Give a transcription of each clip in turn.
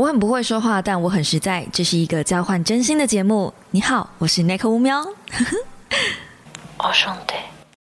我很不会说话，但我很实在。这是一个交换真心的节目。你好，我是奈克乌喵。我兄弟。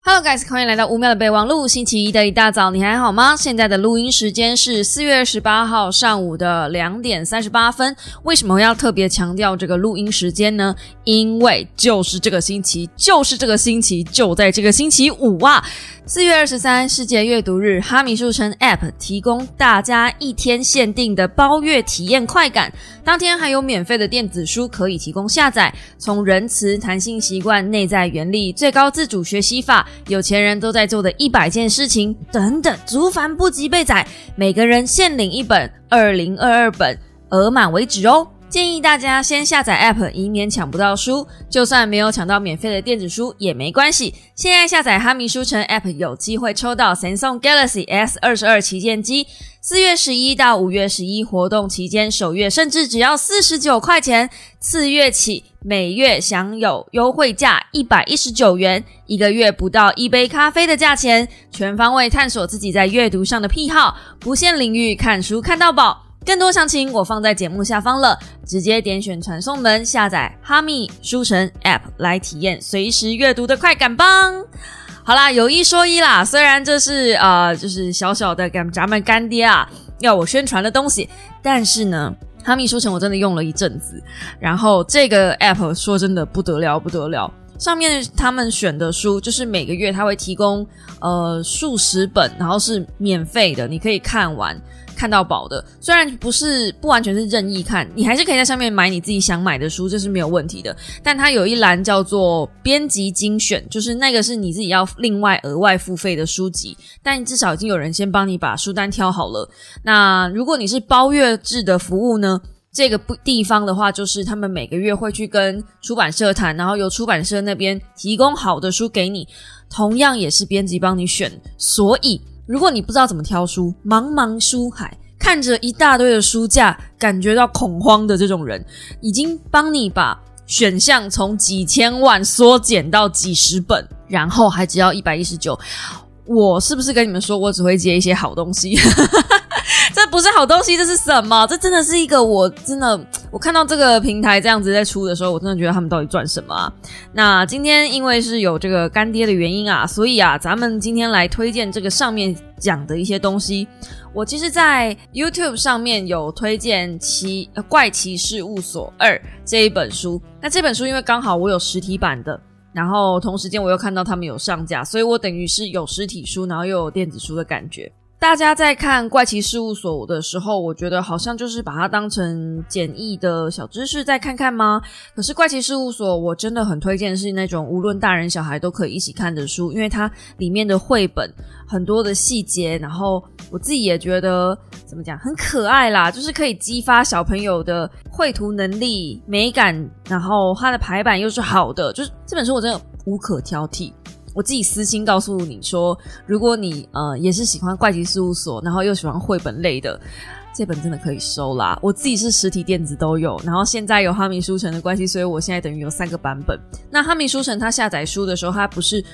Hello guys，欢迎来到乌喵的备忘录。星期一的一大早，你还好吗？现在的录音时间是四月二十八号上午的两点三十八分。为什么要特别强调这个录音时间呢？因为就是这个星期，就是这个星期，就在这个星期五啊！四月二十三，世界阅读日，哈米书城 App 提供大家一天限定的包月体验快感，当天还有免费的电子书可以提供下载。从仁慈、弹性习惯、内在原理、最高自主学习法、有钱人都在做的一百件事情等等，足凡不及被宰，每个人限领一本，二零二二本，额满为止哦。建议大家先下载 App，以免抢不到书。就算没有抢到免费的电子书也没关系。现在下载哈密书城 App，有机会抽到 Samsung Galaxy S 二十二旗舰机。四月十一到五月十一活动期间，首月甚至只要四十九块钱，次月起每月享有优惠价一百一十九元，一个月不到一杯咖啡的价钱。全方位探索自己在阅读上的癖好，不限领域，看书看到饱。更多详情我放在节目下方了，直接点选传送门下载哈密书城 App 来体验随时阅读的快感吧。好啦，有一说一啦，虽然这是呃就是小小的给咱们干爹啊要我宣传的东西，但是呢，哈密书城我真的用了一阵子，然后这个 App 说真的不得了不得了，上面他们选的书就是每个月他会提供呃数十本，然后是免费的，你可以看完。看到宝的，虽然不是不完全是任意看，你还是可以在上面买你自己想买的书，这是没有问题的。但它有一栏叫做编辑精选，就是那个是你自己要另外额外付费的书籍，但至少已经有人先帮你把书单挑好了。那如果你是包月制的服务呢？这个不地方的话，就是他们每个月会去跟出版社谈，然后由出版社那边提供好的书给你，同样也是编辑帮你选，所以。如果你不知道怎么挑书，茫茫书海看着一大堆的书架，感觉到恐慌的这种人，已经帮你把选项从几千万缩减到几十本，然后还只要一百一十九。我是不是跟你们说，我只会接一些好东西？不是好东西，这是什么？这真的是一个，我真的，我看到这个平台这样子在出的时候，我真的觉得他们到底赚什么啊？那今天因为是有这个干爹的原因啊，所以啊，咱们今天来推荐这个上面讲的一些东西。我其实，在 YouTube 上面有推荐《奇怪奇事务所二》这一本书。那这本书因为刚好我有实体版的，然后同时间我又看到他们有上架，所以我等于是有实体书，然后又有电子书的感觉。大家在看怪奇事务所的时候，我觉得好像就是把它当成简易的小知识再看看吗？可是怪奇事务所我真的很推荐是那种无论大人小孩都可以一起看的书，因为它里面的绘本很多的细节，然后我自己也觉得怎么讲很可爱啦，就是可以激发小朋友的绘图能力、美感，然后它的排版又是好的，就是这本书我真的无可挑剔。我自己私心告诉你说，如果你呃也是喜欢怪奇事务所，然后又喜欢绘本类的，这本真的可以收啦。我自己是实体电子都有，然后现在有哈密书城的关系，所以我现在等于有三个版本。那哈密书城它下载书的时候，它不是。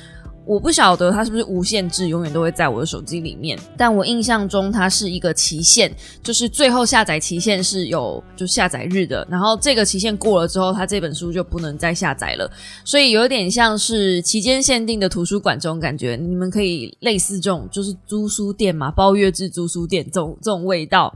我不晓得它是不是无限制，永远都会在我的手机里面。但我印象中它是一个期限，就是最后下载期限是有就下载日的。然后这个期限过了之后，它这本书就不能再下载了。所以有点像是期间限定的图书馆这种感觉。你们可以类似这种，就是租书店嘛，包月制租书店这种这种味道。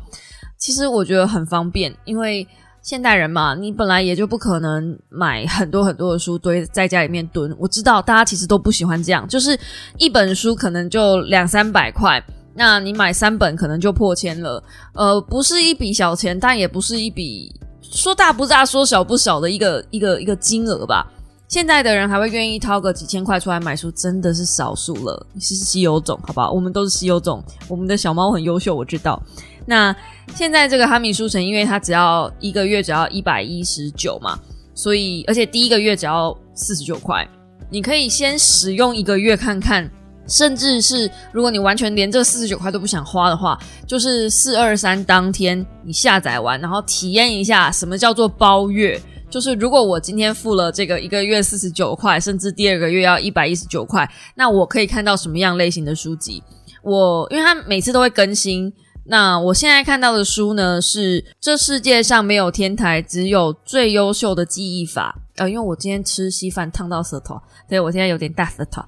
其实我觉得很方便，因为。现代人嘛，你本来也就不可能买很多很多的书堆在家里面蹲。我知道大家其实都不喜欢这样，就是一本书可能就两三百块，那你买三本可能就破千了。呃，不是一笔小钱，但也不是一笔说大不大、说小不小的一个一个一个金额吧。现在的人还会愿意掏个几千块出来买书，真的是少数了。是稀有种，好不好？我们都是稀有种，我们的小猫很优秀，我知道。那现在这个哈密书城，因为它只要一个月只要一百一十九嘛，所以而且第一个月只要四十九块，你可以先使用一个月看看，甚至是如果你完全连这四十九块都不想花的话，就是四二三当天你下载完，然后体验一下什么叫做包月，就是如果我今天付了这个一个月四十九块，甚至第二个月要一百一十九块，那我可以看到什么样类型的书籍？我因为它每次都会更新。那我现在看到的书呢，是这世界上没有天台，只有最优秀的记忆法。呃，因为我今天吃稀饭烫到舌头，所以我现在有点大舌头。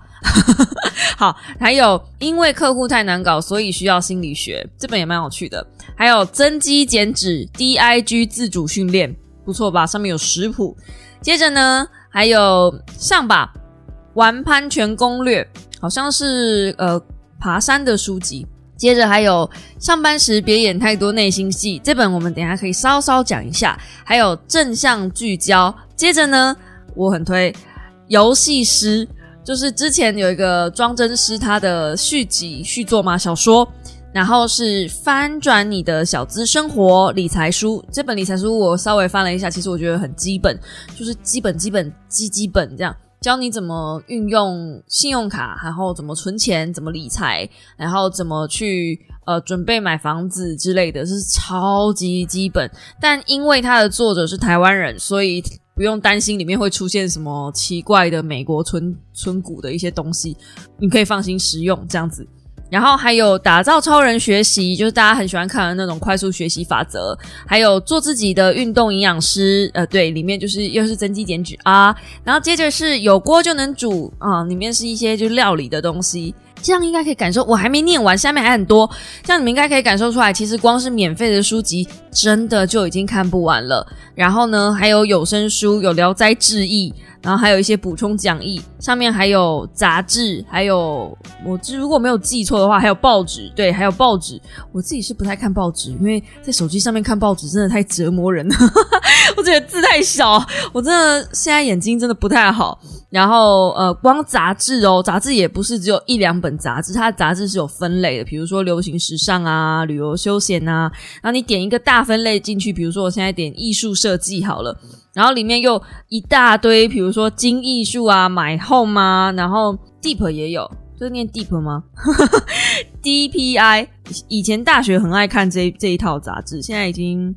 好，还有因为客户太难搞，所以需要心理学，这本也蛮有趣的。还有增肌减脂 DIG 自主训练，不错吧？上面有食谱。接着呢，还有上吧玩攀全攻略，好像是呃爬山的书籍。接着还有上班时别演太多内心戏，这本我们等下可以稍稍讲一下。还有正向聚焦。接着呢，我很推游戏师，就是之前有一个庄真师他的续集续作嘛小说，然后是翻转你的小资生活理财书。这本理财书我稍微翻了一下，其实我觉得很基本，就是基本基本基基本这样。教你怎么运用信用卡，然后怎么存钱，怎么理财，然后怎么去呃准备买房子之类的，是超级基本。但因为它的作者是台湾人，所以不用担心里面会出现什么奇怪的美国村村股的一些东西，你可以放心使用这样子。然后还有打造超人学习，就是大家很喜欢看的那种快速学习法则。还有做自己的运动营养师，呃，对，里面就是又是增肌减脂啊。然后接着是有锅就能煮啊，里面是一些就是料理的东西。这样应该可以感受，我还没念完，下面还很多。这样你们应该可以感受出来，其实光是免费的书籍，真的就已经看不完了。然后呢，还有有声书，有《聊斋志异》。然后还有一些补充讲义，上面还有杂志，还有我如果没有记错的话，还有报纸。对，还有报纸。我自己是不太看报纸，因为在手机上面看报纸真的太折磨人了。我觉得字太小，我真的现在眼睛真的不太好。然后呃，光杂志哦，杂志也不是只有一两本杂志，它的杂志是有分类的，比如说流行时尚啊、旅游休闲啊。然后你点一个大分类进去，比如说我现在点艺术设计好了。然后里面又一大堆，比如说金艺术啊、买 home 啊，然后 deep 也有，就是念 deep 吗？DPI 以前大学很爱看这这一套杂志，现在已经，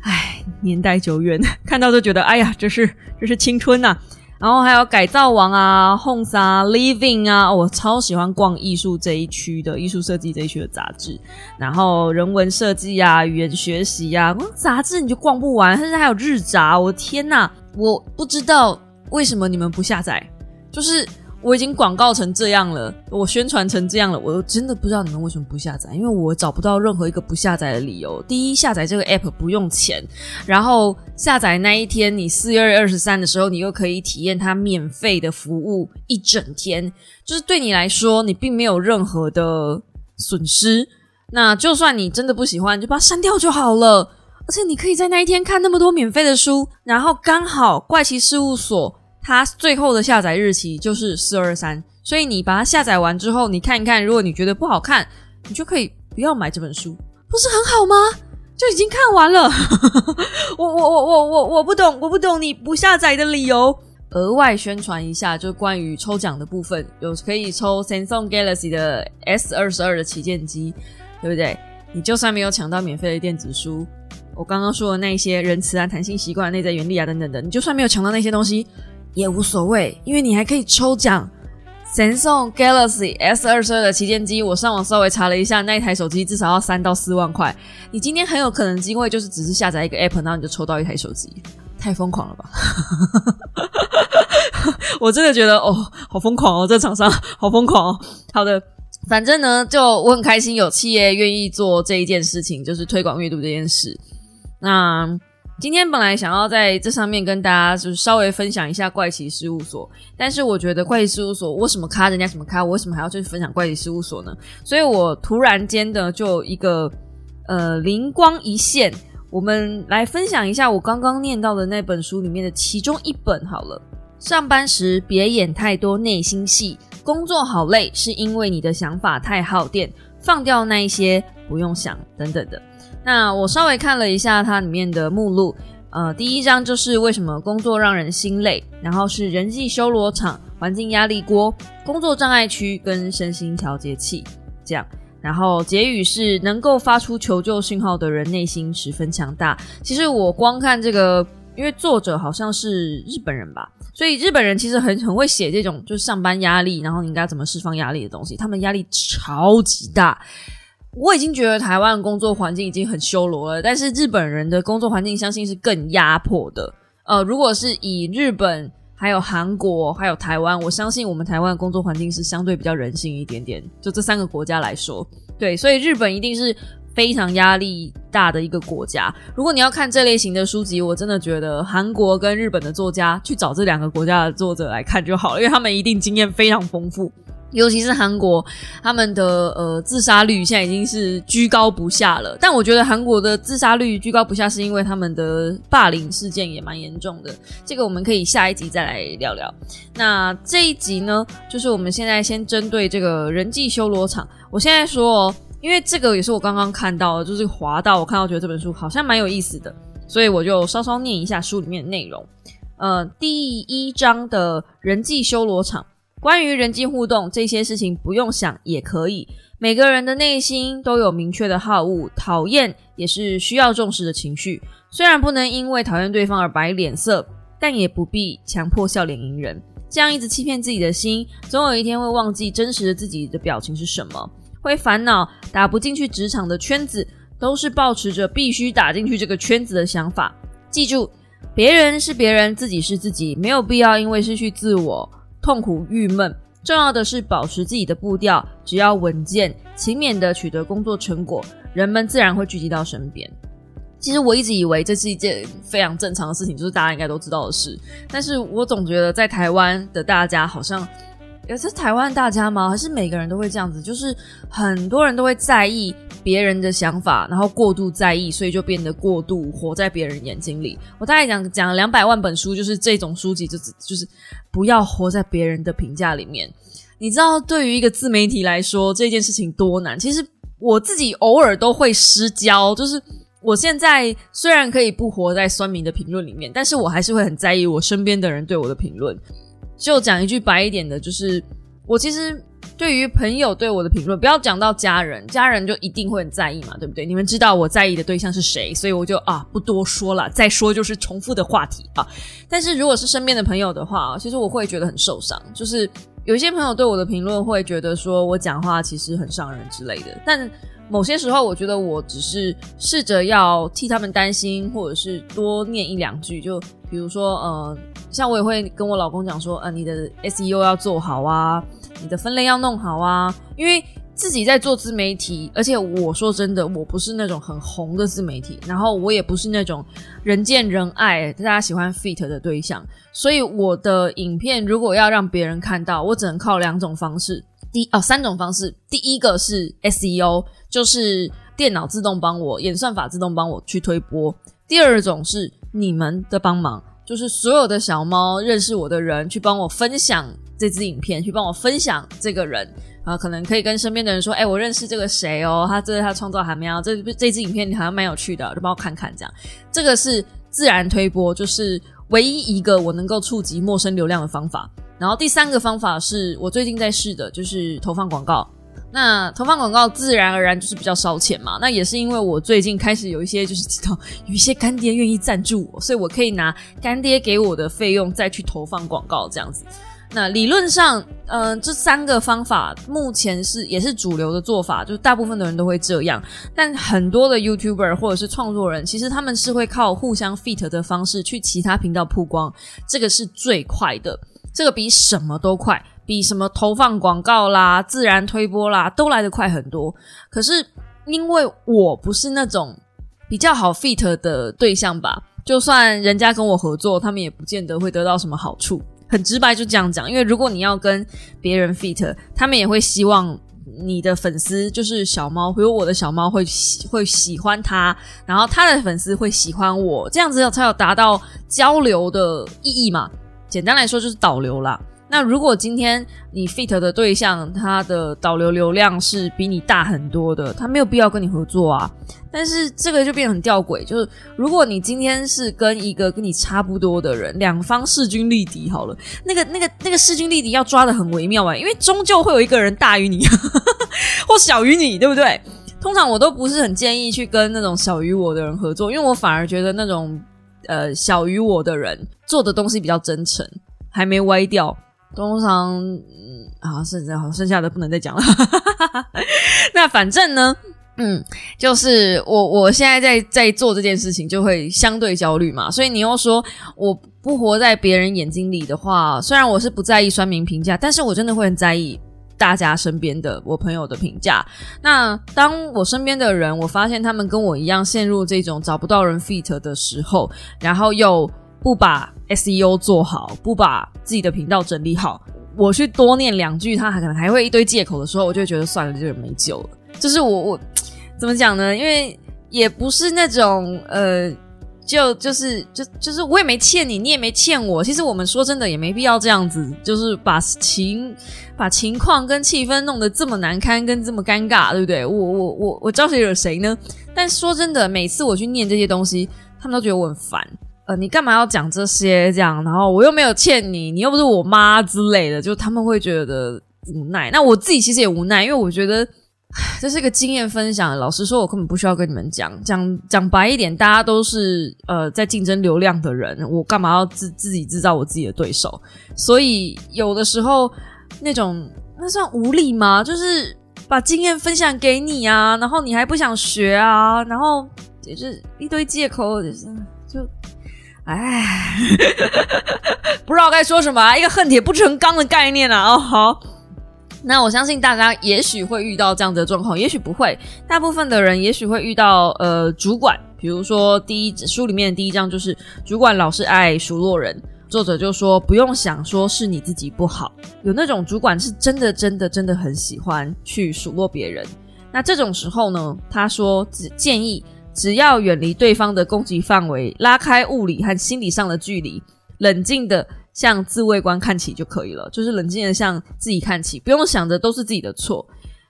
唉，年代久远，看到都觉得，哎呀，这是这是青春呐。然后还有改造王啊、Homes 啊、Living 啊，我超喜欢逛艺术这一区的艺术设计这一区的杂志。然后人文设计啊、语言学习啊，杂志你就逛不完，甚至还有日杂，我天呐，我不知道为什么你们不下载，就是。我已经广告成这样了，我宣传成这样了，我真的不知道你们为什么不下载，因为我找不到任何一个不下载的理由。第一，下载这个 app 不用钱，然后下载那一天，你四月二十三的时候，你又可以体验它免费的服务一整天，就是对你来说，你并没有任何的损失。那就算你真的不喜欢，就把它删掉就好了。而且你可以在那一天看那么多免费的书，然后刚好怪奇事务所。它最后的下载日期就是四二三，所以你把它下载完之后，你看一看，如果你觉得不好看，你就可以不要买这本书，不是很好吗？就已经看完了。我我我我我我不懂，我不懂你不下载的理由。额外宣传一下，就关于抽奖的部分，有可以抽 Samsung Galaxy 的 S 二十二的旗舰机，对不对？你就算没有抢到免费的电子书，我刚刚说的那些仁慈啊、弹性习惯、内在原理啊等等的，你就算没有抢到那些东西。也无所谓，因为你还可以抽奖。Samsung Galaxy S 二十二的旗舰机，我上网稍微查了一下，那一台手机至少要三到四万块。你今天很有可能机会就是只是下载一个 App，然后你就抽到一台手机，太疯狂了吧！我真的觉得哦，好疯狂哦，这厂商好疯狂哦。好的，反正呢，就我很开心有企业愿意做这一件事情，就是推广阅读这件事。那。今天本来想要在这上面跟大家就是稍微分享一下怪奇事务所，但是我觉得怪奇事务所我什么咖人家什么咖，我为什么还要去分享怪奇事务所呢？所以我突然间的就一个呃灵光一现，我们来分享一下我刚刚念到的那本书里面的其中一本好了。上班时别演太多内心戏，工作好累是因为你的想法太耗电，放掉那一些不用想等等的。那我稍微看了一下它里面的目录，呃，第一章就是为什么工作让人心累，然后是人际修罗场、环境压力锅、工作障碍区跟身心调节器这样，然后结语是能够发出求救信号的人内心十分强大。其实我光看这个，因为作者好像是日本人吧，所以日本人其实很很会写这种就是上班压力，然后你应该怎么释放压力的东西，他们压力超级大。我已经觉得台湾工作环境已经很修罗了，但是日本人的工作环境相信是更压迫的。呃，如果是以日本、还有韩国、还有台湾，我相信我们台湾的工作环境是相对比较人性一点点。就这三个国家来说，对，所以日本一定是非常压力大的一个国家。如果你要看这类型的书籍，我真的觉得韩国跟日本的作家去找这两个国家的作者来看就好了，因为他们一定经验非常丰富。尤其是韩国，他们的呃自杀率现在已经是居高不下了。但我觉得韩国的自杀率居高不下，是因为他们的霸凌事件也蛮严重的。这个我们可以下一集再来聊聊。那这一集呢，就是我们现在先针对这个人际修罗场。我现在说，哦，因为这个也是我刚刚看到，就是滑到我看到觉得这本书好像蛮有意思的，所以我就稍稍念一下书里面的内容。呃，第一章的人际修罗场。关于人际互动这些事情，不用想也可以。每个人的内心都有明确的好恶，讨厌也是需要重视的情绪。虽然不能因为讨厌对方而摆脸色，但也不必强迫笑脸迎人。这样一直欺骗自己的心，总有一天会忘记真实的自己的表情是什么，会烦恼打不进去职场的圈子，都是保持着必须打进去这个圈子的想法。记住，别人是别人，自己是自己，没有必要因为失去自我。痛苦、郁闷，重要的是保持自己的步调，只要稳健、勤勉的取得工作成果，人们自然会聚集到身边。其实我一直以为这是一件非常正常的事情，就是大家应该都知道的事。但是我总觉得在台湾的大家好像。也是台湾大家吗？还是每个人都会这样子？就是很多人都会在意别人的想法，然后过度在意，所以就变得过度活在别人眼睛里。我大概讲讲两百万本书，就是这种书籍，就是就是不要活在别人的评价里面。你知道，对于一个自媒体来说，这件事情多难？其实我自己偶尔都会失焦，就是我现在虽然可以不活在酸民的评论里面，但是我还是会很在意我身边的人对我的评论。就讲一句白一点的，就是我其实对于朋友对我的评论，不要讲到家人，家人就一定会很在意嘛，对不对？你们知道我在意的对象是谁，所以我就啊不多说了。再说就是重复的话题啊。但是如果是身边的朋友的话，其实我会觉得很受伤。就是有一些朋友对我的评论会觉得说我讲话其实很伤人之类的，但某些时候我觉得我只是试着要替他们担心，或者是多念一两句，就比如说呃。像我也会跟我老公讲说，呃，你的 SEO 要做好啊，你的分类要弄好啊，因为自己在做自媒体，而且我说真的，我不是那种很红的自媒体，然后我也不是那种人见人爱、大家喜欢 fit 的对象，所以我的影片如果要让别人看到，我只能靠两种方式，第哦三种方式，第一个是 SEO，就是电脑自动帮我演算法自动帮我去推播，第二种是你们的帮忙。就是所有的小猫认识我的人，去帮我分享这支影片，去帮我分享这个人啊，可能可以跟身边的人说：“哎，我认识这个谁哦，他这是他创造还没有这这支影片好像蛮有趣的，就帮我看看这样。”这个是自然推播，就是唯一一个我能够触及陌生流量的方法。然后第三个方法是我最近在试的，就是投放广告。那投放广告自然而然就是比较烧钱嘛。那也是因为我最近开始有一些就是知道有一些干爹愿意赞助我，所以我可以拿干爹给我的费用再去投放广告这样子。那理论上，嗯，这三个方法目前是也是主流的做法，就是大部分的人都会这样。但很多的 YouTuber 或者是创作人，其实他们是会靠互相 fit 的方式去其他频道曝光，这个是最快的，这个比什么都快。比什么投放广告啦、自然推播啦都来得快很多。可是因为我不是那种比较好 fit 的对象吧，就算人家跟我合作，他们也不见得会得到什么好处。很直白就这样讲，因为如果你要跟别人 fit，他们也会希望你的粉丝就是小猫，比如我的小猫会喜会喜欢他，然后他的粉丝会喜欢我，这样子才有达到交流的意义嘛。简单来说就是导流啦。那如果今天你 fit 的对象，他的导流流量是比你大很多的，他没有必要跟你合作啊。但是这个就变得很吊诡，就是如果你今天是跟一个跟你差不多的人，两方势均力敌好了，那个那个那个势均力敌要抓的很微妙啊，因为终究会有一个人大于你 或小于你，对不对？通常我都不是很建议去跟那种小于我的人合作，因为我反而觉得那种呃小于我的人做的东西比较真诚，还没歪掉。通常，嗯，好，剩下好剩下的不能再讲了。那反正呢，嗯，就是我我现在在在做这件事情，就会相对焦虑嘛。所以你又说我不活在别人眼睛里的话，虽然我是不在意酸民评价，但是我真的会很在意大家身边的我朋友的评价。那当我身边的人，我发现他们跟我一样陷入这种找不到人 fit 的时候，然后又不把 SEO 做好，不把自己的频道整理好，我去多念两句，他还可能还会一堆借口的时候，我就觉得算了，这个人没救了。就是我我。怎么讲呢？因为也不是那种呃，就就是就就是我也没欠你，你也没欠我。其实我们说真的也没必要这样子，就是把情把情况跟气氛弄得这么难堪，跟这么尴尬，对不对？我我我我招谁惹谁呢？但说真的，每次我去念这些东西，他们都觉得我很烦。呃，你干嘛要讲这些？这样，然后我又没有欠你，你又不是我妈之类的，就他们会觉得无奈。那我自己其实也无奈，因为我觉得。这是个经验分享。老实说，我根本不需要跟你们讲。讲讲白一点，大家都是呃在竞争流量的人，我干嘛要自自己制造我自己的对手？所以有的时候那种那算无理吗？就是把经验分享给你啊，然后你还不想学啊，然后就是一堆借口，就是就哎，不知道该说什么，啊一个恨铁不成钢的概念啊。哦，好。那我相信大家也许会遇到这样的状况，也许不会。大部分的人也许会遇到呃主管，比如说第一书里面第一章就是主管老是爱数落人，作者就说不用想说是你自己不好，有那种主管是真的真的真的很喜欢去数落别人。那这种时候呢，他说只建议只要远离对方的攻击范围，拉开物理和心理上的距离，冷静的。向自卫官看齐就可以了，就是冷静的向自己看齐，不用想着都是自己的错，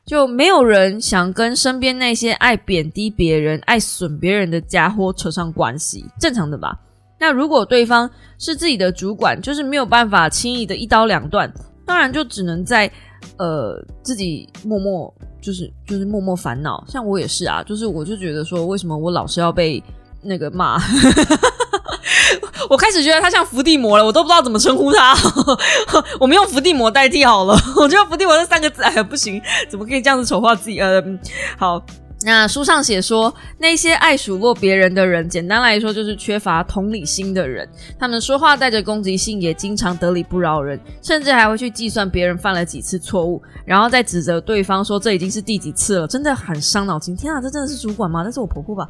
就没有人想跟身边那些爱贬低别人、爱损别人的家伙扯上关系，正常的吧？那如果对方是自己的主管，就是没有办法轻易的一刀两断，当然就只能在呃自己默默就是就是默默烦恼。像我也是啊，就是我就觉得说，为什么我老是要被那个骂？我开始觉得他像伏地魔了，我都不知道怎么称呼他。我们用伏地魔代替好了。我觉得伏地魔这三个字，哎呀，不行，怎么可以这样子丑化自己？呃，好，那书上写说，那些爱数落别人的人，简单来说就是缺乏同理心的人。他们说话带着攻击性，也经常得理不饶人，甚至还会去计算别人犯了几次错误，然后再指责对方说这已经是第几次了，真的很伤脑筋。天啊，这真的是主管吗？那是我婆婆吧？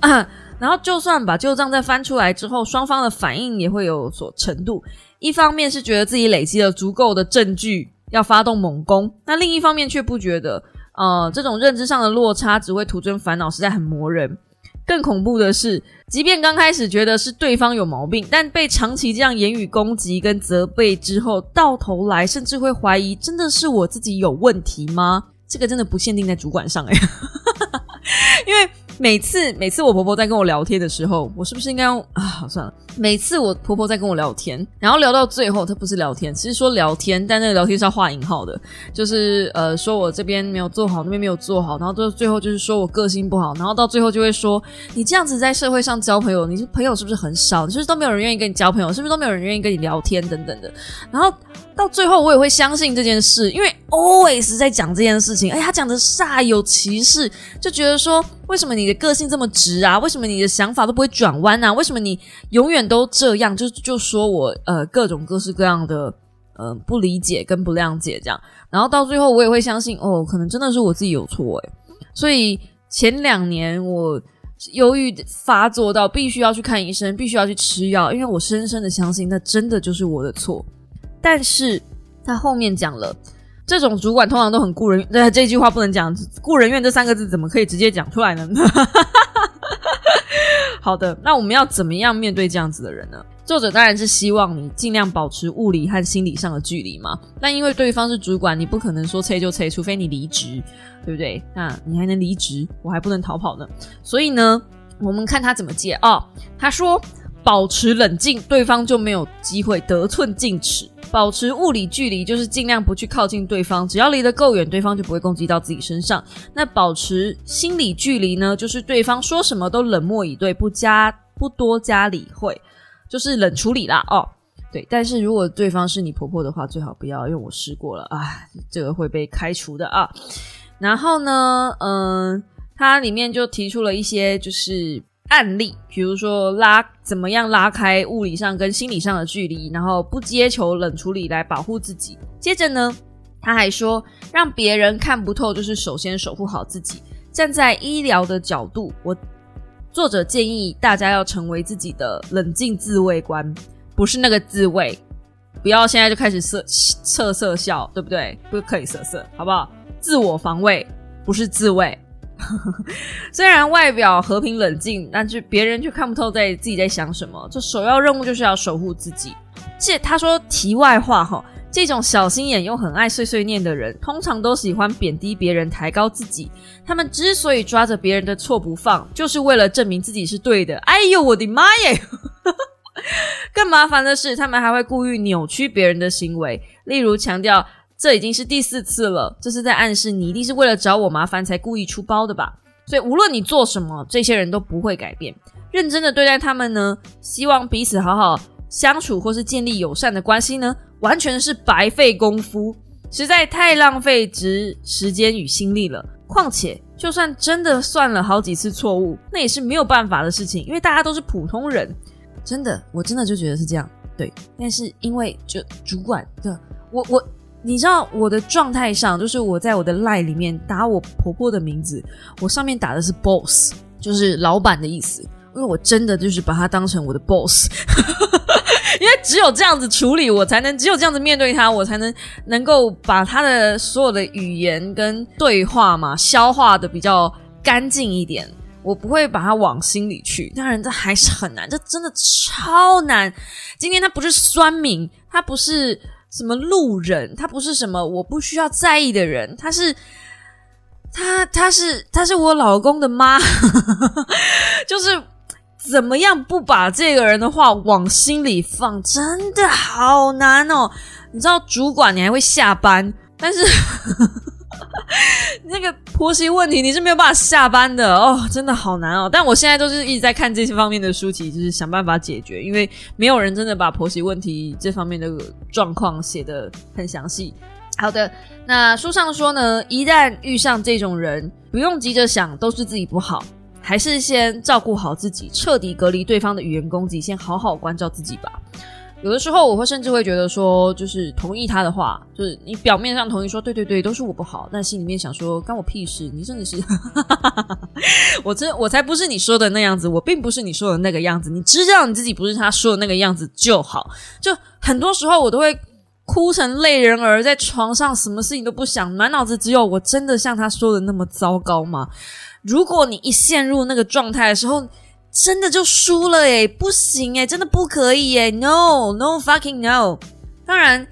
然后，就算把旧账再翻出来之后，双方的反应也会有所程度。一方面是觉得自己累积了足够的证据要发动猛攻，那另一方面却不觉得，呃，这种认知上的落差只会徒增烦恼，实在很磨人。更恐怖的是，即便刚开始觉得是对方有毛病，但被长期这样言语攻击跟责备之后，到头来甚至会怀疑，真的是我自己有问题吗？这个真的不限定在主管上哎，因为。每次每次我婆婆在跟我聊天的时候，我是不是应该用啊？算了，每次我婆婆在跟我聊天，然后聊到最后，她不是聊天，其实说聊天，但那个聊天是要画引号的，就是呃，说我这边没有做好，那边没有做好，然后到最后就是说我个性不好，然后到最后就会说你这样子在社会上交朋友，你是朋友是不是很少？你是不是都没有人愿意跟你交朋友？是不是都没有人愿意跟你聊天等等的？然后到最后我也会相信这件事，因为 always 在讲这件事情，哎，他讲的煞有其事，就觉得说。为什么你你的个性这么直啊？为什么你的想法都不会转弯啊？为什么你永远都这样？就就说我呃各种各式各样的呃不理解跟不谅解这样，然后到最后我也会相信哦，可能真的是我自己有错诶。所以前两年我忧郁发作到必须要去看医生，必须要去吃药，因为我深深的相信那真的就是我的错。但是他后面讲了。这种主管通常都很顾人，对 这句话不能讲“顾人怨”这三个字，怎么可以直接讲出来呢？好的，那我们要怎么样面对这样子的人呢？作者当然是希望你尽量保持物理和心理上的距离嘛。但因为对方是主管，你不可能说催就催，除非你离职，对不对？那你还能离职，我还不能逃跑呢。所以呢，我们看他怎么接啊？他说。保持冷静，对方就没有机会得寸进尺。保持物理距离，就是尽量不去靠近对方，只要离得够远，对方就不会攻击到自己身上。那保持心理距离呢？就是对方说什么都冷漠以对，不加不多加理会，就是冷处理啦。哦，对。但是如果对方是你婆婆的话，最好不要，因为我试过了啊，这个会被开除的啊。然后呢，嗯。它里面就提出了一些就是案例，比如说拉怎么样拉开物理上跟心理上的距离，然后不接球冷处理来保护自己。接着呢，他还说让别人看不透，就是首先守护好自己。站在医疗的角度，我作者建议大家要成为自己的冷静自卫官，不是那个自卫，不要现在就开始色测 色笑，对不对？不可以色色，好不好？自我防卫不是自卫。虽然外表和平冷静，但是别人却看不透在自己在想什么。这首要任务就是要守护自己。这他说题外话哈，这种小心眼又很爱碎碎念的人，通常都喜欢贬低别人，抬高自己。他们之所以抓着别人的错不放，就是为了证明自己是对的。哎呦，我的妈耶！更麻烦的是，他们还会故意扭曲别人的行为，例如强调。这已经是第四次了，这是在暗示你一定是为了找我麻烦才故意出包的吧？所以无论你做什么，这些人都不会改变。认真的对待他们呢，希望彼此好好相处或是建立友善的关系呢，完全是白费功夫，实在太浪费值时间与心力了。况且，就算真的算了好几次错误，那也是没有办法的事情，因为大家都是普通人。真的，我真的就觉得是这样。对，但是因为就主管的我我。你知道我的状态上，就是我在我的 line 里面打我婆婆的名字，我上面打的是 boss，就是老板的意思，因为我真的就是把她当成我的 boss，因为只有这样子处理，我才能只有这样子面对他，我才能能够把他的所有的语言跟对话嘛消化的比较干净一点，我不会把它往心里去。当然，这还是很难，这真的超难。今天他不是酸敏，他不是。什么路人？他不是什么我不需要在意的人，他是他他是他是我老公的妈，就是怎么样不把这个人的话往心里放，真的好难哦。你知道主管你还会下班，但是。那个婆媳问题你是没有办法下班的哦，真的好难哦。但我现在都是一直在看这些方面的书籍，就是想办法解决，因为没有人真的把婆媳问题这方面的状况写的很详细。好的，那书上说呢，一旦遇上这种人，不用急着想都是自己不好，还是先照顾好自己，彻底隔离对方的语言攻击，先好好关照自己吧。有的时候我会甚至会觉得说，就是同意他的话，就是你表面上同意说对对对，都是我不好，但心里面想说关我屁事，你真的是，我真我才不是你说的那样子，我并不是你说的那个样子，你知道你自己不是他说的那个样子就好。就很多时候我都会哭成泪人儿，在床上什么事情都不想，满脑子只有我真的像他说的那么糟糕吗？如果你一陷入那个状态的时候。真的就输了诶，不行诶，真的不可以诶 n o no fucking no。当然，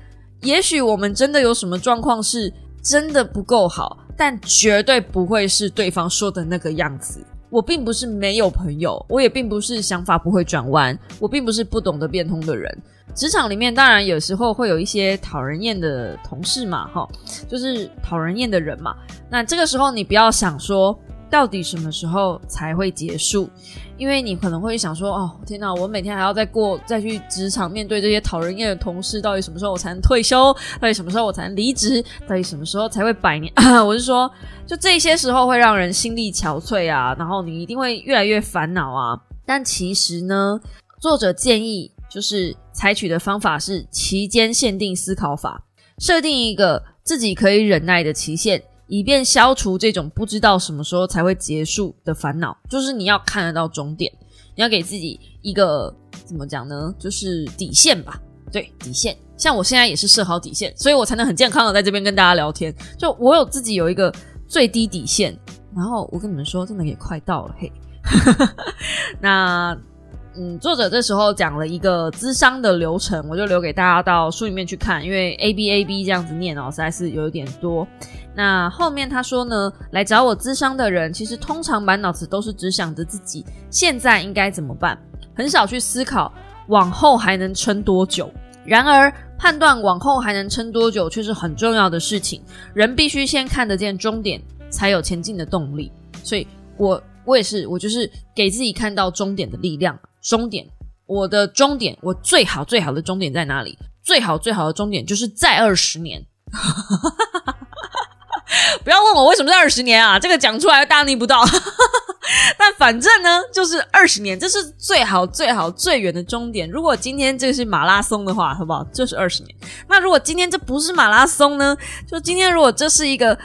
也许我们真的有什么状况是真的不够好，但绝对不会是对方说的那个样子。我并不是没有朋友，我也并不是想法不会转弯，我并不是不懂得变通的人。职场里面当然有时候会有一些讨人厌的同事嘛，哈，就是讨人厌的人嘛。那这个时候你不要想说。到底什么时候才会结束？因为你可能会想说：“哦，天哪，我每天还要再过再去职场面对这些讨人厌的同事，到底什么时候我才能退休？到底什么时候我才能离职？到底什么时候才会百年？” 我是说，就这些时候会让人心力憔悴啊，然后你一定会越来越烦恼啊。但其实呢，作者建议就是采取的方法是期间限定思考法，设定一个自己可以忍耐的期限。以便消除这种不知道什么时候才会结束的烦恼，就是你要看得到终点，你要给自己一个怎么讲呢？就是底线吧，对，底线。像我现在也是设好底线，所以我才能很健康的在这边跟大家聊天。就我有自己有一个最低底线，然后我跟你们说，真的也快到了，嘿，那。嗯，作者这时候讲了一个咨商的流程，我就留给大家到书里面去看，因为 A B A B 这样子念哦，实在是有一点多。那后面他说呢，来找我咨商的人，其实通常满脑子都是只想着自己现在应该怎么办，很少去思考往后还能撑多久。然而，判断往后还能撑多久却是很重要的事情。人必须先看得见终点，才有前进的动力。所以，我我也是，我就是给自己看到终点的力量。终点，我的终点，我最好最好的终点在哪里？最好最好的终点就是再二十年。不要问我为什么是二十年啊，这个讲出来大逆不道。但反正呢，就是二十年，这是最好、最好、最远的终点。如果今天这个是马拉松的话，好不好？就是二十年。那如果今天这不是马拉松呢？就今天如果这是一个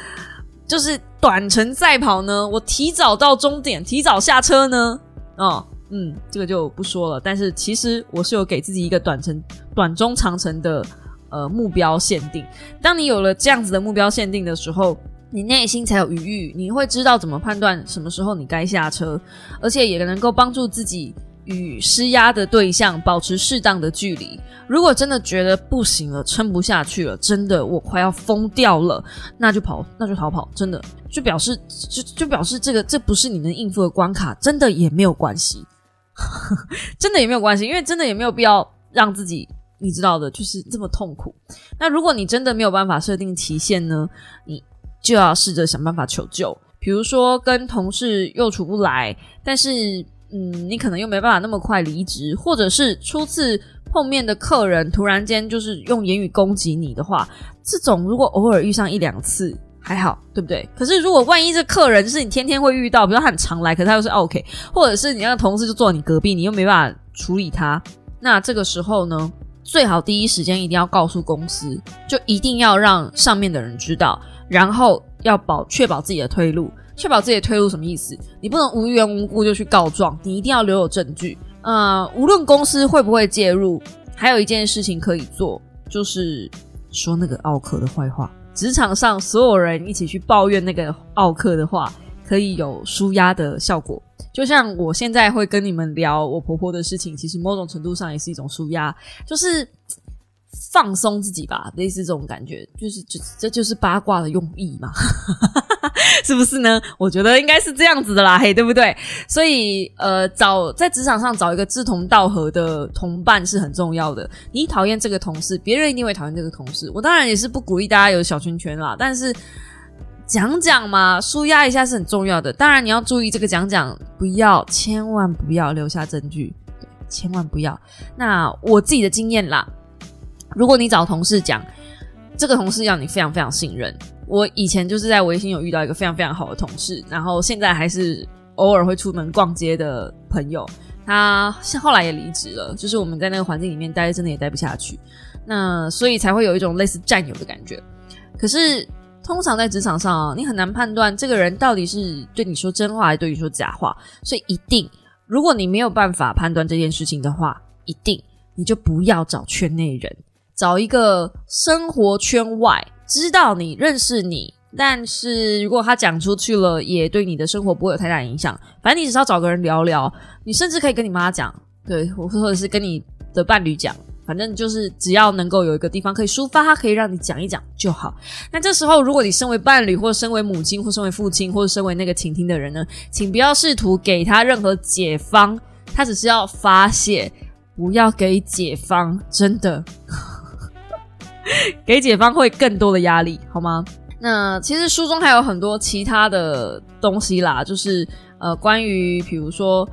就是短程赛跑呢？我提早到终点，提早下车呢？哦，嗯，这个就不说了。但是其实我是有给自己一个短程、短中长程的呃目标限定。当你有了这样子的目标限定的时候。你内心才有余裕，你会知道怎么判断什么时候你该下车，而且也能够帮助自己与施压的对象保持适当的距离。如果真的觉得不行了，撑不下去了，真的我快要疯掉了，那就跑，那就逃跑，真的就表示就就表示这个这不是你能应付的关卡，真的也没有关系，真的也没有关系，因为真的也没有必要让自己你知道的，就是这么痛苦。那如果你真的没有办法设定期限呢？你。就要试着想办法求救，比如说跟同事又处不来，但是嗯，你可能又没办法那么快离职，或者是初次碰面的客人突然间就是用言语攻击你的话，这种如果偶尔遇上一两次还好，对不对？可是如果万一这客人是你天天会遇到，比如他很常来，可是他又是 OK，或者是你那个同事就坐你隔壁，你又没办法处理他，那这个时候呢，最好第一时间一定要告诉公司，就一定要让上面的人知道。然后要保确保自己的退路，确保自己的退路什么意思？你不能无缘无故就去告状，你一定要留有证据。呃，无论公司会不会介入，还有一件事情可以做，就是说那个奥克的坏话。职场上所有人一起去抱怨那个奥克的话，可以有舒压的效果。就像我现在会跟你们聊我婆婆的事情，其实某种程度上也是一种舒压，就是。放松自己吧，类似这种感觉，就是就这就是八卦的用意嘛，是不是呢？我觉得应该是这样子的啦，嘿，对不对？所以呃，找在职场上找一个志同道合的同伴是很重要的。你讨厌这个同事，别人一定会讨厌这个同事。我当然也是不鼓励大家有小圈圈啦，但是讲讲嘛，舒压一下是很重要的。当然你要注意这个讲讲，不要千万不要留下证据，对，千万不要。那我自己的经验啦。如果你找同事讲，这个同事要你非常非常信任。我以前就是在微信有遇到一个非常非常好的同事，然后现在还是偶尔会出门逛街的朋友。他后来也离职了，就是我们在那个环境里面待，真的也待不下去。那所以才会有一种类似战友的感觉。可是通常在职场上啊，你很难判断这个人到底是对你说真话还是对你说假话。所以一定，如果你没有办法判断这件事情的话，一定你就不要找圈内人。找一个生活圈外知道你认识你，但是如果他讲出去了，也对你的生活不会有太大影响。反正你只要找个人聊聊，你甚至可以跟你妈讲，对，或者是跟你的伴侣讲，反正就是只要能够有一个地方可以抒发，可以让你讲一讲就好。那这时候，如果你身为伴侣，或身为母亲，或身为父亲，或者身为那个倾听的人呢，请不要试图给他任何解方，他只是要发泄，不要给解方，真的。给解方会更多的压力，好吗？那其实书中还有很多其他的东西啦，就是呃，关于比如说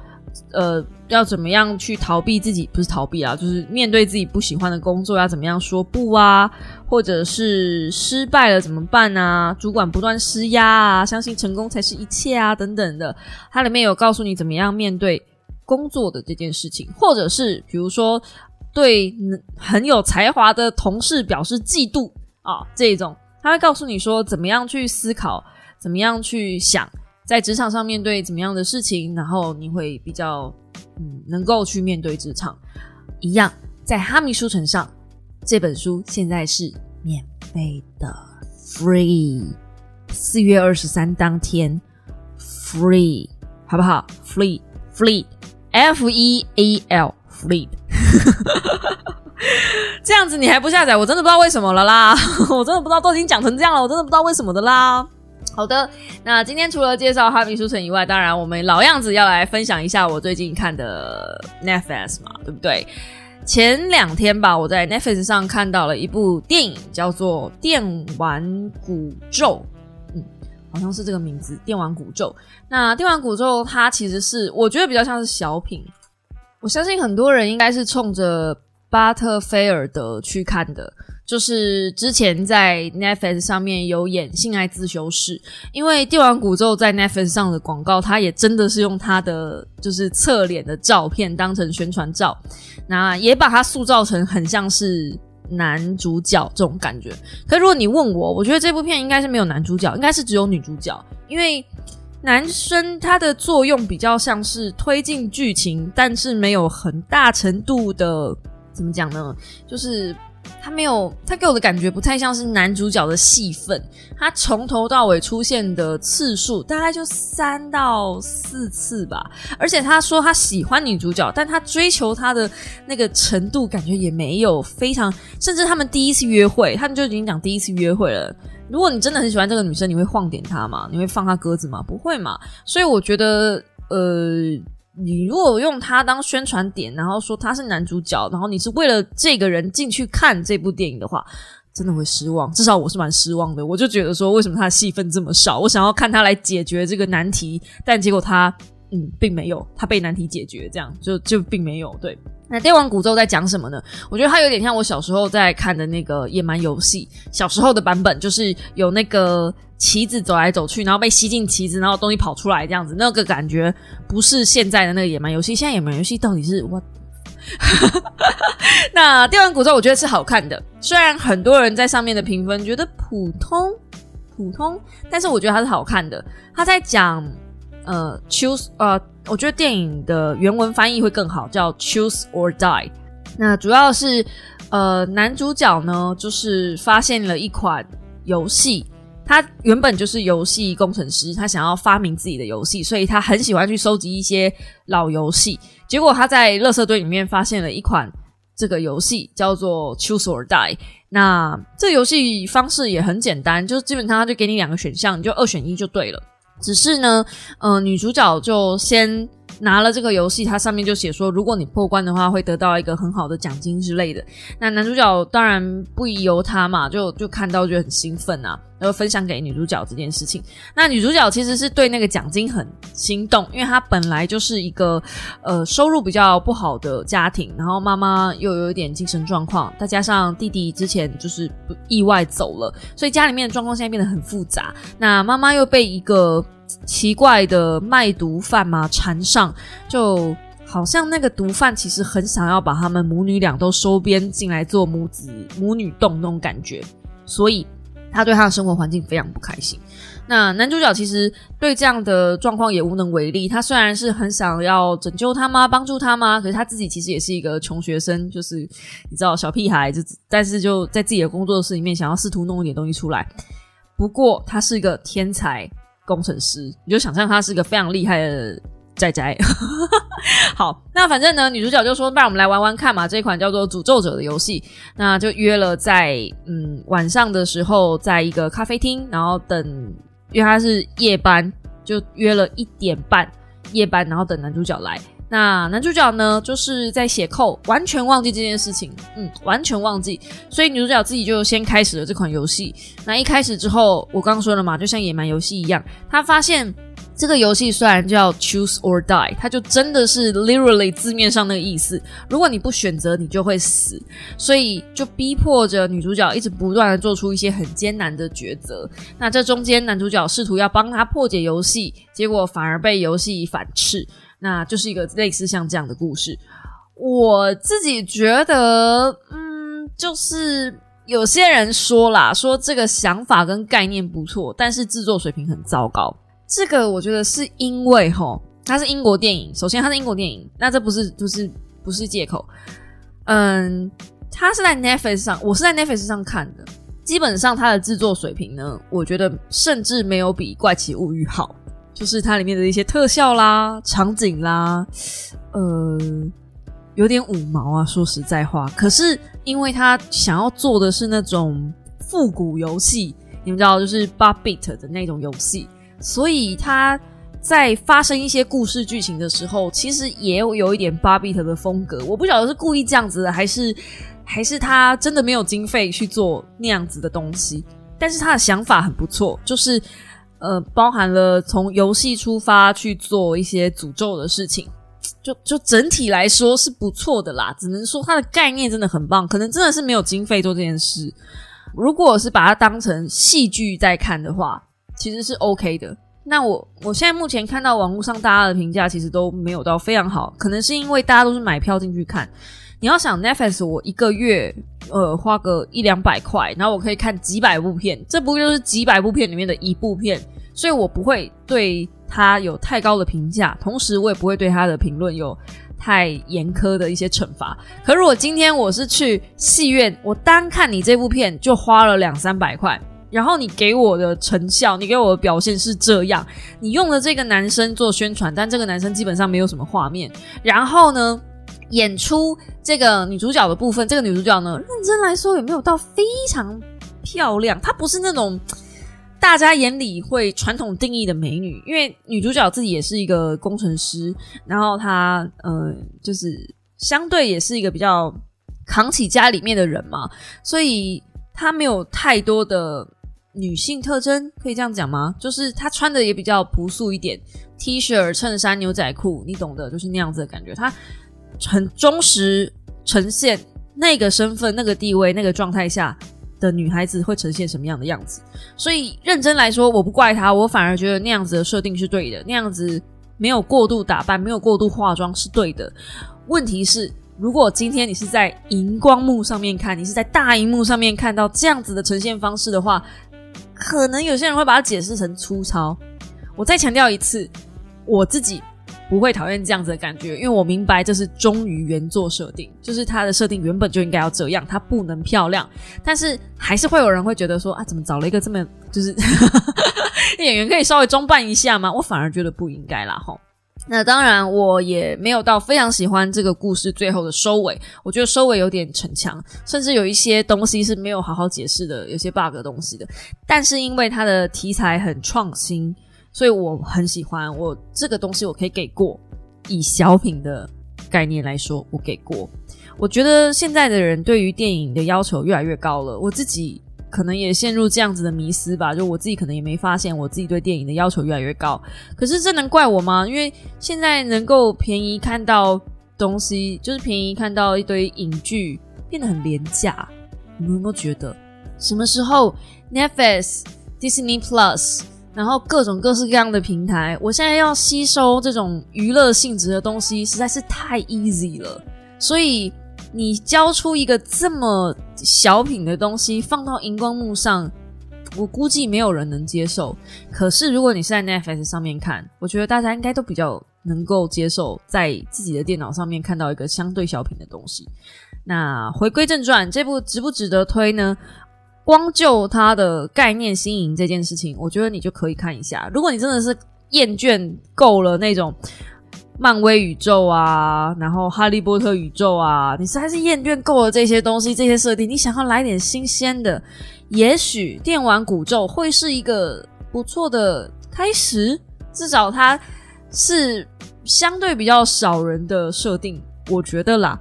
呃，要怎么样去逃避自己，不是逃避啊，就是面对自己不喜欢的工作要怎么样说不啊，或者是失败了怎么办啊？主管不断施压啊，相信成功才是一切啊，等等的，它里面有告诉你怎么样面对工作的这件事情，或者是比如说。对很有才华的同事表示嫉妒啊，这种他会告诉你说怎么样去思考，怎么样去想，在职场上面对怎么样的事情，然后你会比较嗯能够去面对职场。一样在哈密书城上，这本书现在是免费的，free。四月二十三当天，free，好不好？free，free，f e a l。Fleet，这样子你还不下载？我真的不知道为什么了啦！我真的不知道，都已经讲成这样了，我真的不知道为什么的啦。好的，那今天除了介绍哈密书城以外，当然我们老样子要来分享一下我最近看的 Netflix 嘛，对不对？前两天吧，我在 Netflix 上看到了一部电影，叫做《电玩古咒》，嗯，好像是这个名字，《电玩古咒》。那《电玩古咒》它其实是我觉得比较像是小品。我相信很多人应该是冲着巴特菲尔德去看的，就是之前在 Netflix 上面有演《性爱自修室》，因为电玩古咒在 Netflix 上的广告，他也真的是用他的就是侧脸的照片当成宣传照，那也把他塑造成很像是男主角这种感觉。可如果你问我，我觉得这部片应该是没有男主角，应该是只有女主角，因为男生他的作用比较像是推进剧情，但是没有很大程度的怎么讲呢？就是。他没有，他给我的感觉不太像是男主角的戏份。他从头到尾出现的次数大概就三到四次吧。而且他说他喜欢女主角，但他追求她的那个程度感觉也没有非常。甚至他们第一次约会，他们就已经讲第一次约会了。如果你真的很喜欢这个女生，你会晃点她吗？你会放她鸽子吗？不会嘛。所以我觉得，呃。你如果用他当宣传点，然后说他是男主角，然后你是为了这个人进去看这部电影的话，真的会失望。至少我是蛮失望的。我就觉得说，为什么他的戏份这么少？我想要看他来解决这个难题，但结果他嗯，并没有，他被难题解决，这样就就并没有。对，那《电玩古咒》在讲什么呢？我觉得它有点像我小时候在看的那个《野蛮游戏》，小时候的版本就是有那个。旗子走来走去，然后被吸进旗子，然后东西跑出来，这样子那个感觉不是现在的那个野蛮游戏。现在野蛮游戏到底是我？那《电玩古咒》我觉得是好看的，虽然很多人在上面的评分觉得普通普通，但是我觉得它是好看的。他在讲呃 choose 呃，我觉得电影的原文翻译会更好，叫 choose or die。那主要是呃男主角呢，就是发现了一款游戏。他原本就是游戏工程师，他想要发明自己的游戏，所以他很喜欢去收集一些老游戏。结果他在垃圾堆里面发现了一款这个游戏，叫做 Choose or Die。那这个游戏方式也很简单，就是基本上他就给你两个选项，你就二选一就对了。只是呢，嗯，女主角就先。拿了这个游戏，它上面就写说，如果你破关的话，会得到一个很好的奖金之类的。那男主角当然不疑由他嘛，就就看到就很兴奋啊，然后分享给女主角这件事情。那女主角其实是对那个奖金很心动，因为她本来就是一个呃收入比较不好的家庭，然后妈妈又有一点精神状况，再加上弟弟之前就是意外走了，所以家里面的状况现在变得很复杂。那妈妈又被一个。奇怪的卖毒贩嘛缠上，就好像那个毒贩其实很想要把他们母女俩都收编进来做母子母女洞那种感觉，所以他对他的生活环境非常不开心。那男主角其实对这样的状况也无能为力。他虽然是很想要拯救他妈、帮助他妈，可是他自己其实也是一个穷学生，就是你知道小屁孩，就但是就在自己的工作室里面想要试图弄一点东西出来。不过他是一个天才。工程师，你就想象他是一个非常厉害的仔仔。好，那反正呢，女主角就说：“那我们来玩玩看嘛，这一款叫做《诅咒者》的游戏。”那就约了在嗯晚上的时候，在一个咖啡厅，然后等，因为他是夜班，就约了一点半夜班，然后等男主角来。那男主角呢，就是在写扣，完全忘记这件事情，嗯，完全忘记，所以女主角自己就先开始了这款游戏。那一开始之后，我刚刚说了嘛，就像野蛮游戏一样，他发现这个游戏虽然叫 Choose or Die，它就真的是 literally 字面上那个意思，如果你不选择，你就会死，所以就逼迫着女主角一直不断的做出一些很艰难的抉择。那这中间，男主角试图要帮他破解游戏，结果反而被游戏反斥。那就是一个类似像这样的故事，我自己觉得，嗯，就是有些人说啦，说这个想法跟概念不错，但是制作水平很糟糕。这个我觉得是因为吼，它是英国电影，首先它是英国电影，那这不是不是不是借口。嗯，它是在 Netflix 上，我是在 Netflix 上看的，基本上它的制作水平呢，我觉得甚至没有比《怪奇物语》好。就是它里面的一些特效啦、场景啦，呃，有点五毛啊。说实在话，可是因为他想要做的是那种复古游戏，你们知道，就是八 bit 的那种游戏，所以他在发生一些故事剧情的时候，其实也有有一点八 bit 的风格。我不晓得是故意这样子的，还是 还是他真的没有经费去做那样子的东西。但是他的想法很不错，就是。呃，包含了从游戏出发去做一些诅咒的事情，就就整体来说是不错的啦。只能说它的概念真的很棒，可能真的是没有经费做这件事。如果是把它当成戏剧在看的话，其实是 OK 的。那我我现在目前看到网络上大家的评价其实都没有到非常好，可能是因为大家都是买票进去看。你要想 Netflix，我一个月呃花个一两百块，然后我可以看几百部片，这不就是几百部片里面的一部片？所以我不会对它有太高的评价，同时我也不会对它的评论有太严苛的一些惩罚。可如果今天我是去戏院，我单看你这部片就花了两三百块。然后你给我的成效，你给我的表现是这样，你用了这个男生做宣传，但这个男生基本上没有什么画面。然后呢，演出这个女主角的部分，这个女主角呢，认真来说也没有到非常漂亮，她不是那种大家眼里会传统定义的美女，因为女主角自己也是一个工程师，然后她呃，就是相对也是一个比较扛起家里面的人嘛，所以她没有太多的。女性特征可以这样讲吗？就是她穿的也比较朴素一点，T 恤、衬衫、牛仔裤，你懂的，就是那样子的感觉。她很忠实呈现那个身份、那个地位、那个状态下的女孩子会呈现什么样的样子。所以认真来说，我不怪她，我反而觉得那样子的设定是对的，那样子没有过度打扮、没有过度化妆是对的。问题是，如果今天你是在荧光幕上面看，你是在大荧幕上面看到这样子的呈现方式的话，可能有些人会把它解释成粗糙。我再强调一次，我自己不会讨厌这样子的感觉，因为我明白这是忠于原作设定，就是它的设定原本就应该要这样，它不能漂亮。但是还是会有人会觉得说啊，怎么找了一个这么就是演员可以稍微装扮一下吗？我反而觉得不应该啦，吼。那当然，我也没有到非常喜欢这个故事最后的收尾。我觉得收尾有点逞强，甚至有一些东西是没有好好解释的，有些 bug 东西的。但是因为它的题材很创新，所以我很喜欢。我这个东西我可以给过。以小品的概念来说，我给过。我觉得现在的人对于电影的要求越来越高了。我自己。可能也陷入这样子的迷思吧，就我自己可能也没发现，我自己对电影的要求越来越高。可是这能怪我吗？因为现在能够便宜看到东西，就是便宜看到一堆影剧变得很廉价。你们有没有觉得，什么时候 Netflix、Disney Plus，然后各种各式各样的平台，我现在要吸收这种娱乐性质的东西，实在是太 easy 了，所以。你交出一个这么小品的东西放到荧光幕上，我估计没有人能接受。可是如果你是在 Netflix 上面看，我觉得大家应该都比较能够接受，在自己的电脑上面看到一个相对小品的东西。那回归正传，这部值不值得推呢？光就它的概念新颖这件事情，我觉得你就可以看一下。如果你真的是厌倦够了那种。漫威宇宙啊，然后哈利波特宇宙啊，你实在是厌倦够了这些东西、这些设定，你想要来点新鲜的，也许电玩古咒会是一个不错的开始。至少它是相对比较少人的设定，我觉得啦。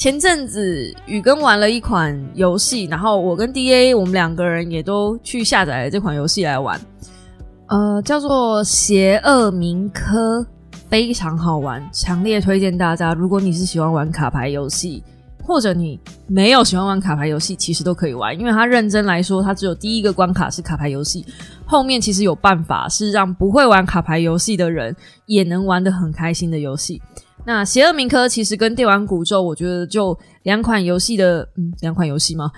前阵子宇根玩了一款游戏，然后我跟 D A 我们两个人也都去下载了这款游戏来玩，呃，叫做《邪恶名科》。非常好玩，强烈推荐大家。如果你是喜欢玩卡牌游戏，或者你没有喜欢玩卡牌游戏，其实都可以玩，因为它认真来说，它只有第一个关卡是卡牌游戏，后面其实有办法是让不会玩卡牌游戏的人也能玩得很开心的游戏。那《邪恶铭刻》其实跟《电玩古咒》，我觉得就两款游戏的，嗯，两款游戏吗？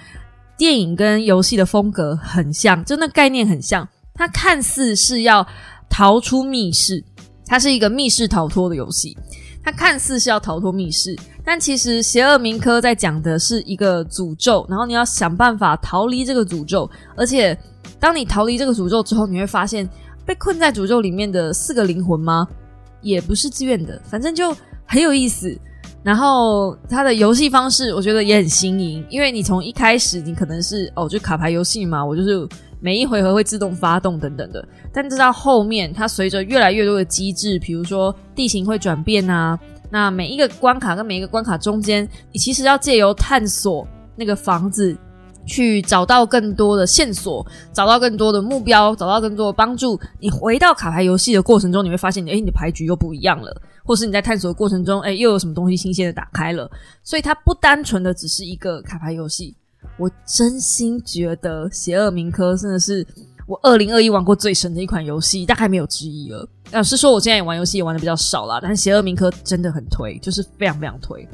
电影跟游戏的风格很像，就那概念很像。它看似是要逃出密室。它是一个密室逃脱的游戏，它看似是要逃脱密室，但其实《邪恶铭刻》在讲的是一个诅咒，然后你要想办法逃离这个诅咒。而且，当你逃离这个诅咒之后，你会发现被困在诅咒里面的四个灵魂吗？也不是自愿的，反正就很有意思。然后它的游戏方式，我觉得也很新颖，因为你从一开始你可能是哦，就卡牌游戏嘛，我就是。每一回合会自动发动等等的，但这到后面，它随着越来越多的机制，比如说地形会转变啊，那每一个关卡跟每一个关卡中间，你其实要借由探索那个房子，去找到更多的线索，找到更多的目标，找到更多的帮助。你回到卡牌游戏的过程中，你会发现，哎，你的牌局又不一样了。或是你在探索的过程中，哎，又有什么东西新鲜的打开了，所以它不单纯的只是一个卡牌游戏。我真心觉得《邪恶铭科》真的是我二零二一玩过最神的一款游戏，大概没有之一了。老实说，我现在也玩游戏也玩的比较少啦，但《邪恶铭科》真的很推，就是非常非常推。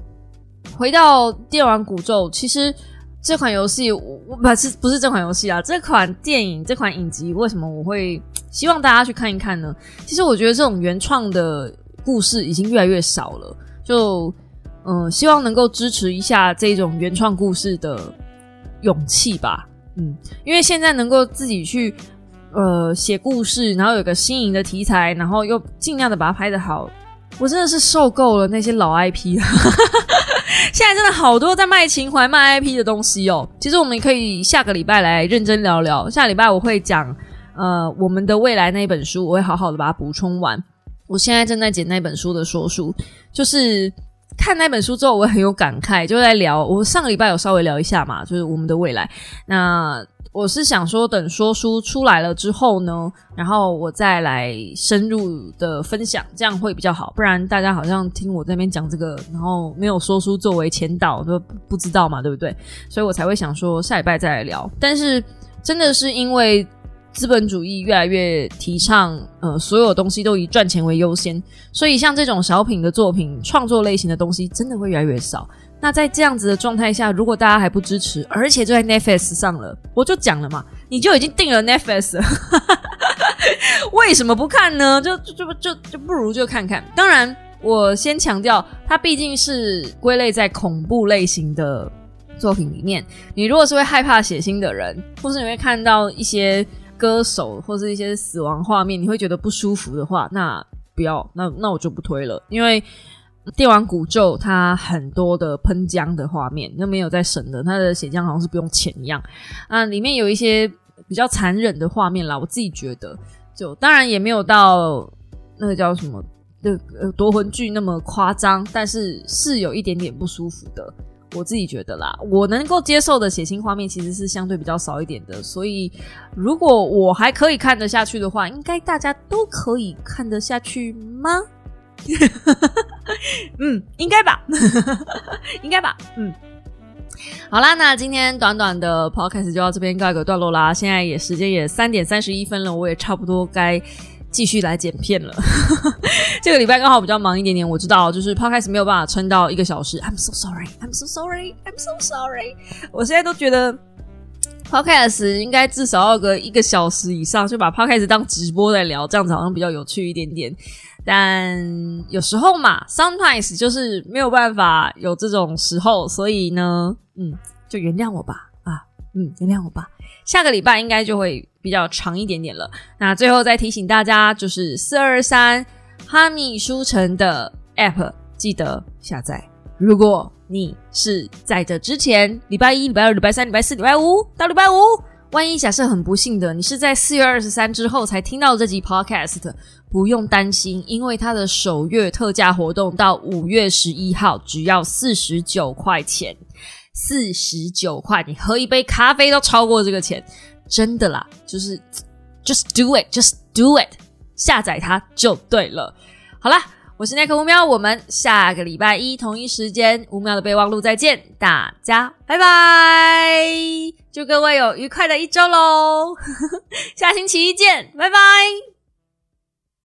回到电玩古咒，其实这款游戏我不是不是这款游戏啊，这款电影这款影集为什么我会希望大家去看一看呢？其实我觉得这种原创的故事已经越来越少了，就嗯，希望能够支持一下这种原创故事的。勇气吧，嗯，因为现在能够自己去呃写故事，然后有个新颖的题材，然后又尽量的把它拍得好，我真的是受够了那些老 IP 了。现在真的好多在卖情怀、卖 IP 的东西哦。其实我们可以下个礼拜来认真聊聊。下礼拜我会讲呃我们的未来那一本书，我会好好的把它补充完。我现在正在剪那本书的说书，就是。看那本书之后，我很有感慨，就在聊。我上个礼拜有稍微聊一下嘛，就是我们的未来。那我是想说，等说书出来了之后呢，然后我再来深入的分享，这样会比较好。不然大家好像听我这边讲这个，然后没有说书作为前导，都不知道嘛，对不对？所以我才会想说下礼拜再来聊。但是真的是因为。资本主义越来越提倡，呃，所有东西都以赚钱为优先，所以像这种小品的作品、创作类型的东西，真的会越来越少。那在这样子的状态下，如果大家还不支持，而且就在 Netflix 上了，我就讲了嘛，你就已经订了 Netflix，为什么不看呢？就就就就就不如就看看。当然，我先强调，它毕竟是归类在恐怖类型的作品里面。你如果是会害怕血腥的人，或是你会看到一些。歌手或是一些死亡画面，你会觉得不舒服的话，那不要，那那我就不推了。因为电玩古咒它很多的喷浆的画面，那没有在省的，它的血浆好像是不用钱一样啊。里面有一些比较残忍的画面啦，我自己觉得，就当然也没有到那个叫什么的夺魂剧那么夸张，但是是有一点点不舒服的。我自己觉得啦，我能够接受的血腥画面其实是相对比较少一点的，所以如果我还可以看得下去的话，应该大家都可以看得下去吗？嗯，应该吧，应该吧，嗯。好啦，那今天短短的 podcast 就到这边告一个段落啦。现在也时间也三点三十一分了，我也差不多该。继续来剪片了，这个礼拜刚好比较忙一点点，我知道，就是 podcast 没有办法撑到一个小时。I'm so sorry, I'm so sorry, I'm so sorry。我现在都觉得 podcast 应该至少要个一个小时以上，就把 podcast 当直播在聊，这样子好像比较有趣一点点。但有时候嘛，sometimes 就是没有办法有这种时候，所以呢，嗯，就原谅我吧，啊，嗯，原谅我吧。下个礼拜应该就会比较长一点点了。那最后再提醒大家，就是四二三哈密书城的 App 记得下载。如果你是在这之前，礼拜一、礼拜二、礼拜三、礼拜四、礼拜五到礼拜五，万一假设很不幸的，你是在四月二十三之后才听到这集 Podcast，不用担心，因为它的首月特价活动到五月十一号，只要四十九块钱。四十九块，你喝一杯咖啡都超过这个钱，真的啦！就是 just do it，just do it，下载它就对了。好啦，我是奈克五喵，我们下个礼拜一同一时间五秒的备忘录再见，大家拜拜！祝各位有愉快的一周喽，下星期一见，拜拜。